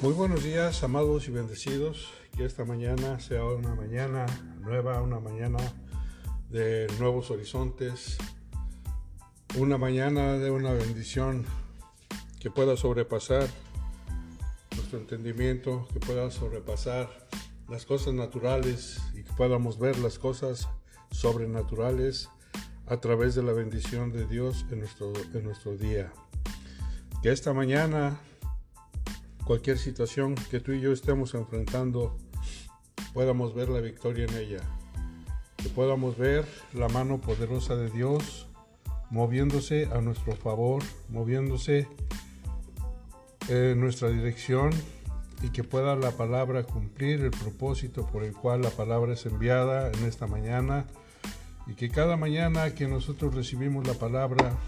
Muy buenos días, amados y bendecidos. Que esta mañana sea una mañana nueva, una mañana de nuevos horizontes, una mañana de una bendición que pueda sobrepasar nuestro entendimiento, que pueda sobrepasar las cosas naturales y que podamos ver las cosas sobrenaturales a través de la bendición de Dios en nuestro, en nuestro día. Que esta mañana cualquier situación que tú y yo estemos enfrentando, podamos ver la victoria en ella, que podamos ver la mano poderosa de Dios moviéndose a nuestro favor, moviéndose en nuestra dirección y que pueda la palabra cumplir el propósito por el cual la palabra es enviada en esta mañana y que cada mañana que nosotros recibimos la palabra,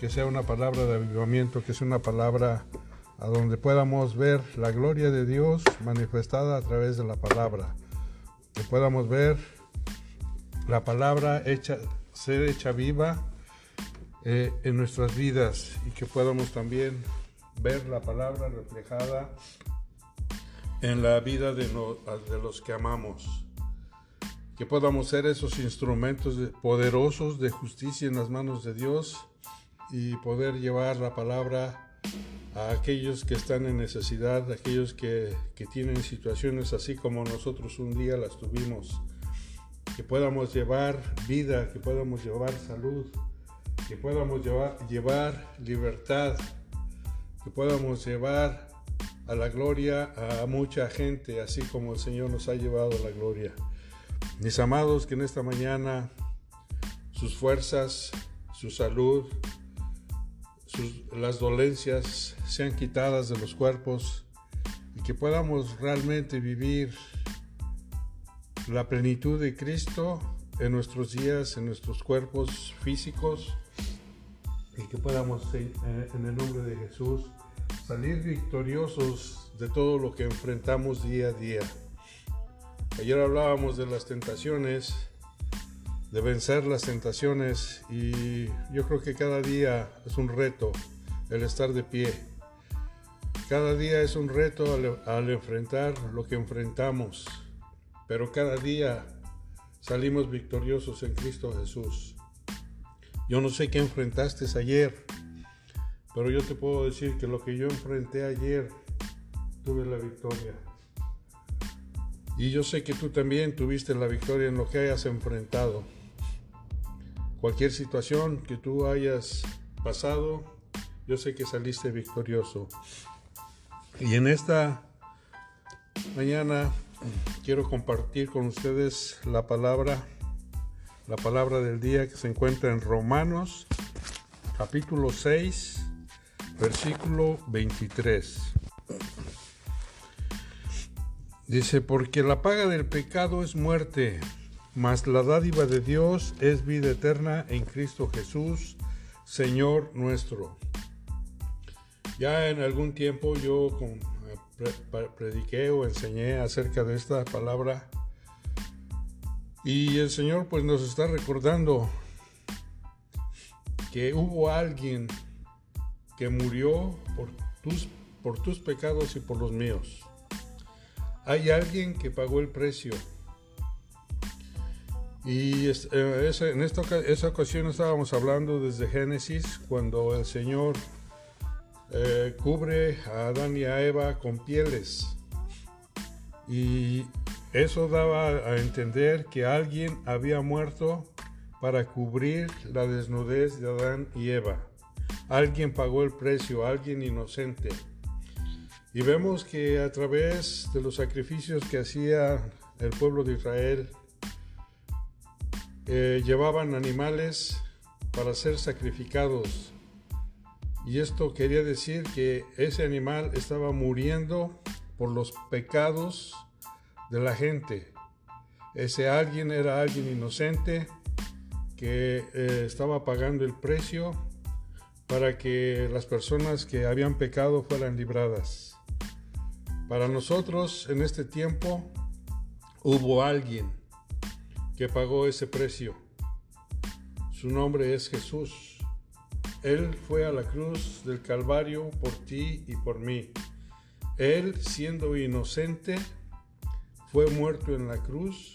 que sea una palabra de avivamiento, que sea una palabra a donde podamos ver la gloria de Dios manifestada a través de la palabra, que podamos ver la palabra hecha, ser hecha viva eh, en nuestras vidas y que podamos también ver la palabra reflejada en la vida de, de los que amamos. Que podamos ser esos instrumentos poderosos de justicia en las manos de Dios y poder llevar la palabra a aquellos que están en necesidad, a aquellos que, tienen situaciones así como nosotros un día las tuvimos, que podamos llevar vida, que podamos llevar salud, que podamos llevar, llevar libertad, que podamos llevar a la gloria a mucha gente, así como el Señor nos ha llevado a la gloria. Mis amados, que en esta mañana sus fuerzas, su salud, las dolencias sean quitadas de los cuerpos y que podamos realmente vivir la plenitud de Cristo en nuestros días, en nuestros cuerpos físicos y que podamos en el nombre de Jesús salir victoriosos de todo lo que enfrentamos día a día. Ayer hablábamos de las tentaciones de vencer las tentaciones y yo creo que cada día es un reto el estar de pie. Cada día es un reto al, enfrentar lo que enfrentamos, pero cada día salimos victoriosos en Cristo Jesús. Yo no sé qué enfrentaste ayer, pero yo te puedo decir que lo que yo enfrenté ayer, tuve la victoria. Y yo sé que tú también tuviste la victoria en lo que hayas enfrentado. Cualquier situación que tú hayas pasado, yo sé que saliste victorioso. Y en esta mañana quiero compartir con ustedes la palabra, la palabra del día que se encuentra en Romanos capítulo 6, versículo 23. Dice, porque la paga del pecado es muerte mas la dádiva de Dios es vida eterna en Cristo Jesús, Señor nuestro. Ya en algún tiempo yo prediqué o enseñé acerca de esta palabra y el Señor pues nos está recordando que hubo alguien que murió por tus, por tus pecados y por los míos. Hay alguien que pagó el precio y eh, en esta esa ocasión estábamos hablando desde Génesis, cuando el Señor eh, cubre a Adán y a Eva con pieles. Y eso daba a entender que alguien había muerto para cubrir la desnudez de Adán y Eva. Alguien pagó el precio, alguien inocente. Y vemos que a través de los sacrificios que hacía el pueblo de Israel, eh, llevaban animales para ser sacrificados. Y esto quería decir que ese animal estaba muriendo por los pecados de la gente. Ese alguien era alguien inocente que eh, estaba pagando el precio para que las personas que habían pecado fueran libradas. Para nosotros en este tiempo hubo alguien que pagó ese precio. Su nombre es Él, siendo inocente, fue muerto en la cruz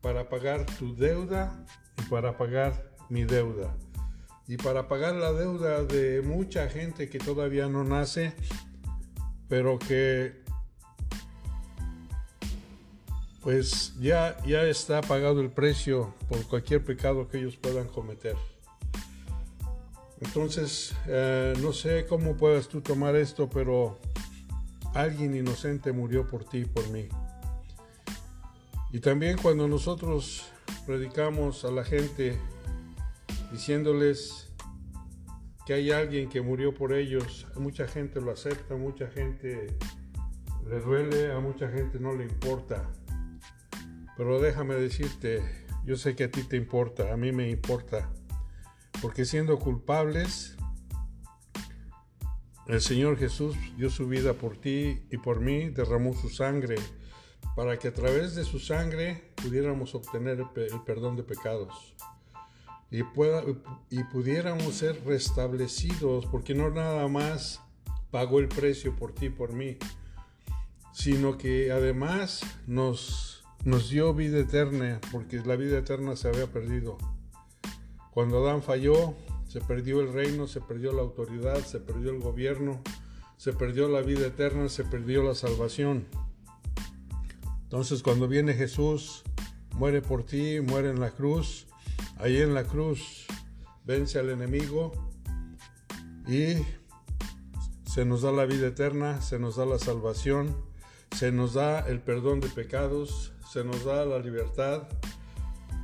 para pagar tu deuda y para pagar mi deuda. Y para pagar la deuda de mucha gente que todavía no nace, pero que pues ya, ya está pagado el precio por cualquier pecado que ellos puedan cometer. Entonces, eh, no sé cómo puedas tú tomar esto, pero alguien inocente murió por ti y por mí. Y también cuando nosotros predicamos a la gente diciéndoles que hay alguien que murió por ellos, mucha gente lo acepta, mucha gente le duele, a mucha gente no le importa. Pero déjame decirte, yo sé que a ti te importa, a mí me importa, porque siendo culpables, el Señor Jesús dio su vida por ti y por mí, derramó su sangre para que a través de su sangre pudiéramos obtener el perdón de pecados y, pueda, y pudiéramos ser restablecidos, porque no nada más pagó el precio por ti por mí, sino que además nos, nos dio vida eterna, porque la vida eterna se había perdido. Cuando Adán falló, se perdió el reino, se perdió la autoridad, se perdió el gobierno, se perdió la vida eterna, se perdió la salvación. Entonces cuando viene Jesús, muere por ti, muere en la cruz, ahí en la cruz vence al enemigo y se nos da la vida eterna, se nos da la salvación, se nos da el perdón de pecados, se nos da la libertad,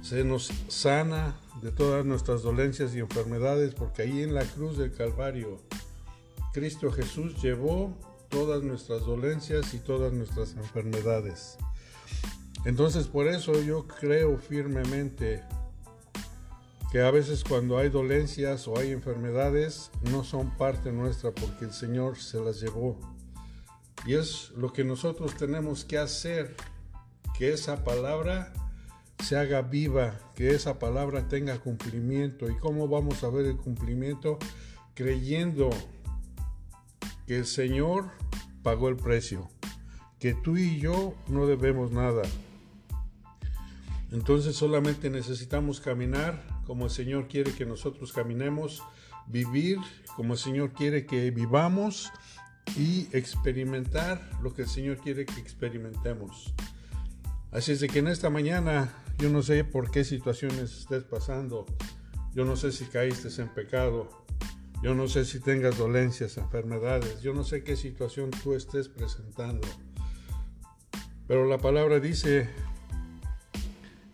se nos sana de todas nuestras dolencias y enfermedades, porque ahí en la cruz del Calvario, Cristo Jesús llevó todas nuestras dolencias y todas nuestras enfermedades. Entonces por eso yo creo firmemente que a veces cuando hay dolencias o hay enfermedades no son parte nuestra porque el Señor se las llevó. Y es lo que nosotros tenemos que hacer, que esa palabra se haga viva, que esa palabra tenga cumplimiento. ¿Y cómo vamos a ver el cumplimiento? Creyendo que el Señor pagó el precio, que tú y yo no debemos nada entonces solamente necesitamos caminar como el Señor quiere que nosotros caminemos, vivir como el Señor quiere que vivamos y experimentar lo que el Señor quiere que experimentemos. Así es de que en esta mañana yo no sé por qué situaciones estés pasando, yo no sé si caíste en pecado, yo no sé si tengas dolencias, enfermedades, yo no sé qué situación tú estés presentando. Pero la palabra dice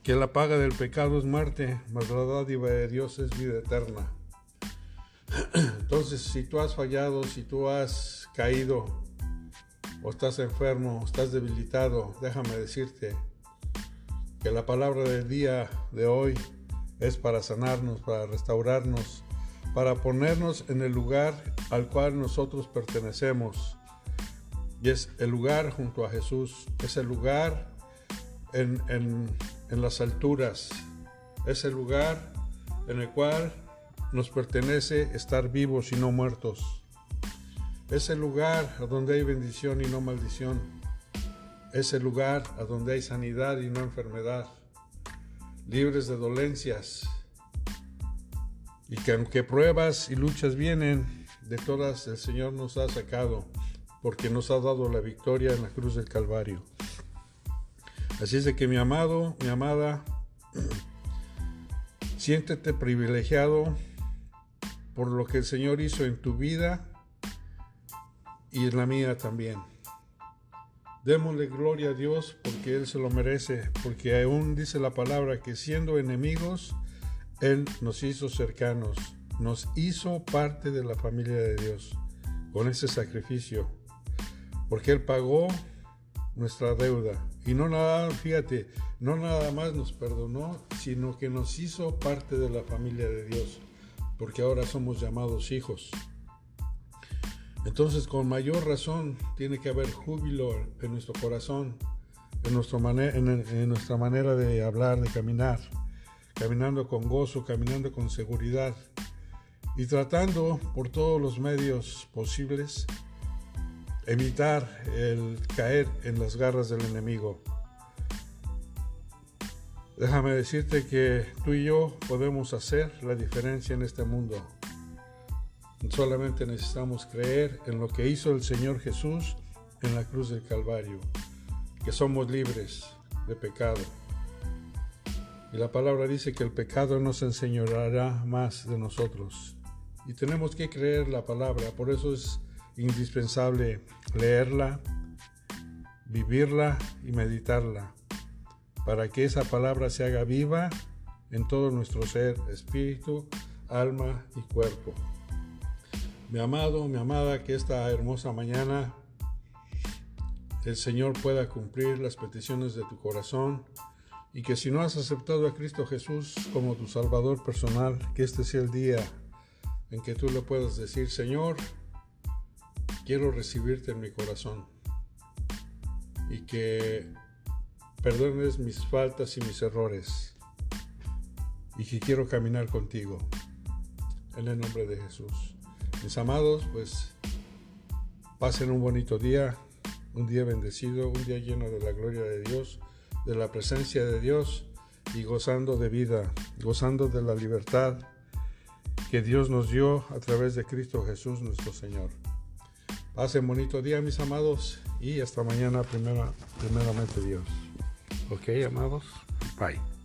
que la paga del pecado es muerte, mas la dádiva de Dios es vida eterna. Entonces, si tú has fallado, si tú has caído, o estás enfermo, o estás debilitado, déjame decirte que la palabra del día de hoy es para sanarnos, para restaurarnos, para ponernos en el lugar al cual nosotros pertenecemos. Y es el lugar junto a Jesús, es el lugar en, en en las alturas. Es el lugar en el cual nos pertenece estar vivos y no muertos. Es el lugar a donde hay bendición y no maldición. Es el lugar a donde hay sanidad y no enfermedad. Libres de dolencias. Y que aunque pruebas y luchas vienen, de todas el Señor nos ha sacado, porque nos ha dado la victoria en la cruz del Calvario. Así es de que mi amado, mi amada, siéntete privilegiado por lo que el Señor hizo en tu vida y en la mía también. Démosle gloria a Dios porque Él se lo merece, porque aún dice la palabra que siendo enemigos, Él nos hizo cercanos, nos hizo parte de la familia de Dios con ese sacrificio, porque Él pagó nuestra deuda. Y no nada, fíjate, no nada más nos perdonó, sino que nos hizo parte de la familia de Dios, porque ahora somos llamados hijos. Entonces, con mayor razón, tiene que haber júbilo en nuestro corazón, en, nuestro en nuestra manera de hablar, de caminar, caminando con gozo, caminando con seguridad y tratando por todos los medios posibles evitar el caer en las garras del enemigo. Déjame decirte que tú y yo podemos hacer la diferencia en este mundo. Solamente necesitamos creer en lo que hizo el Señor Jesús en la cruz del Calvario, que somos libres de pecado. Y la palabra dice que el pecado no se enseñoreará más de nosotros. Y tenemos que creer la palabra, por eso es indispensable leerla, vivirla y meditarla, para que esa palabra se haga viva en todo nuestro ser, espíritu, alma y cuerpo. Mi amado, mi amada, que esta hermosa mañana el Señor pueda cumplir las peticiones de tu corazón y que si no has aceptado a Cristo Jesús como tu Salvador personal, que este sea el día en que tú le puedas decir, Señor, quiero recibirte en mi corazón y que perdones mis faltas y mis errores y que quiero caminar contigo. En el nombre de Jesús. Mis amados, pues pasen un bonito día, un día bendecido, un día lleno de la gloria de Dios de la presencia de Dios y gozando de vida, gozando de la libertad que Dios nos dio a través de Cristo Jesús nuestro Señor. Pasen bonito día mis amados y hasta mañana primera, primeramente Dios. Ok amados, bye.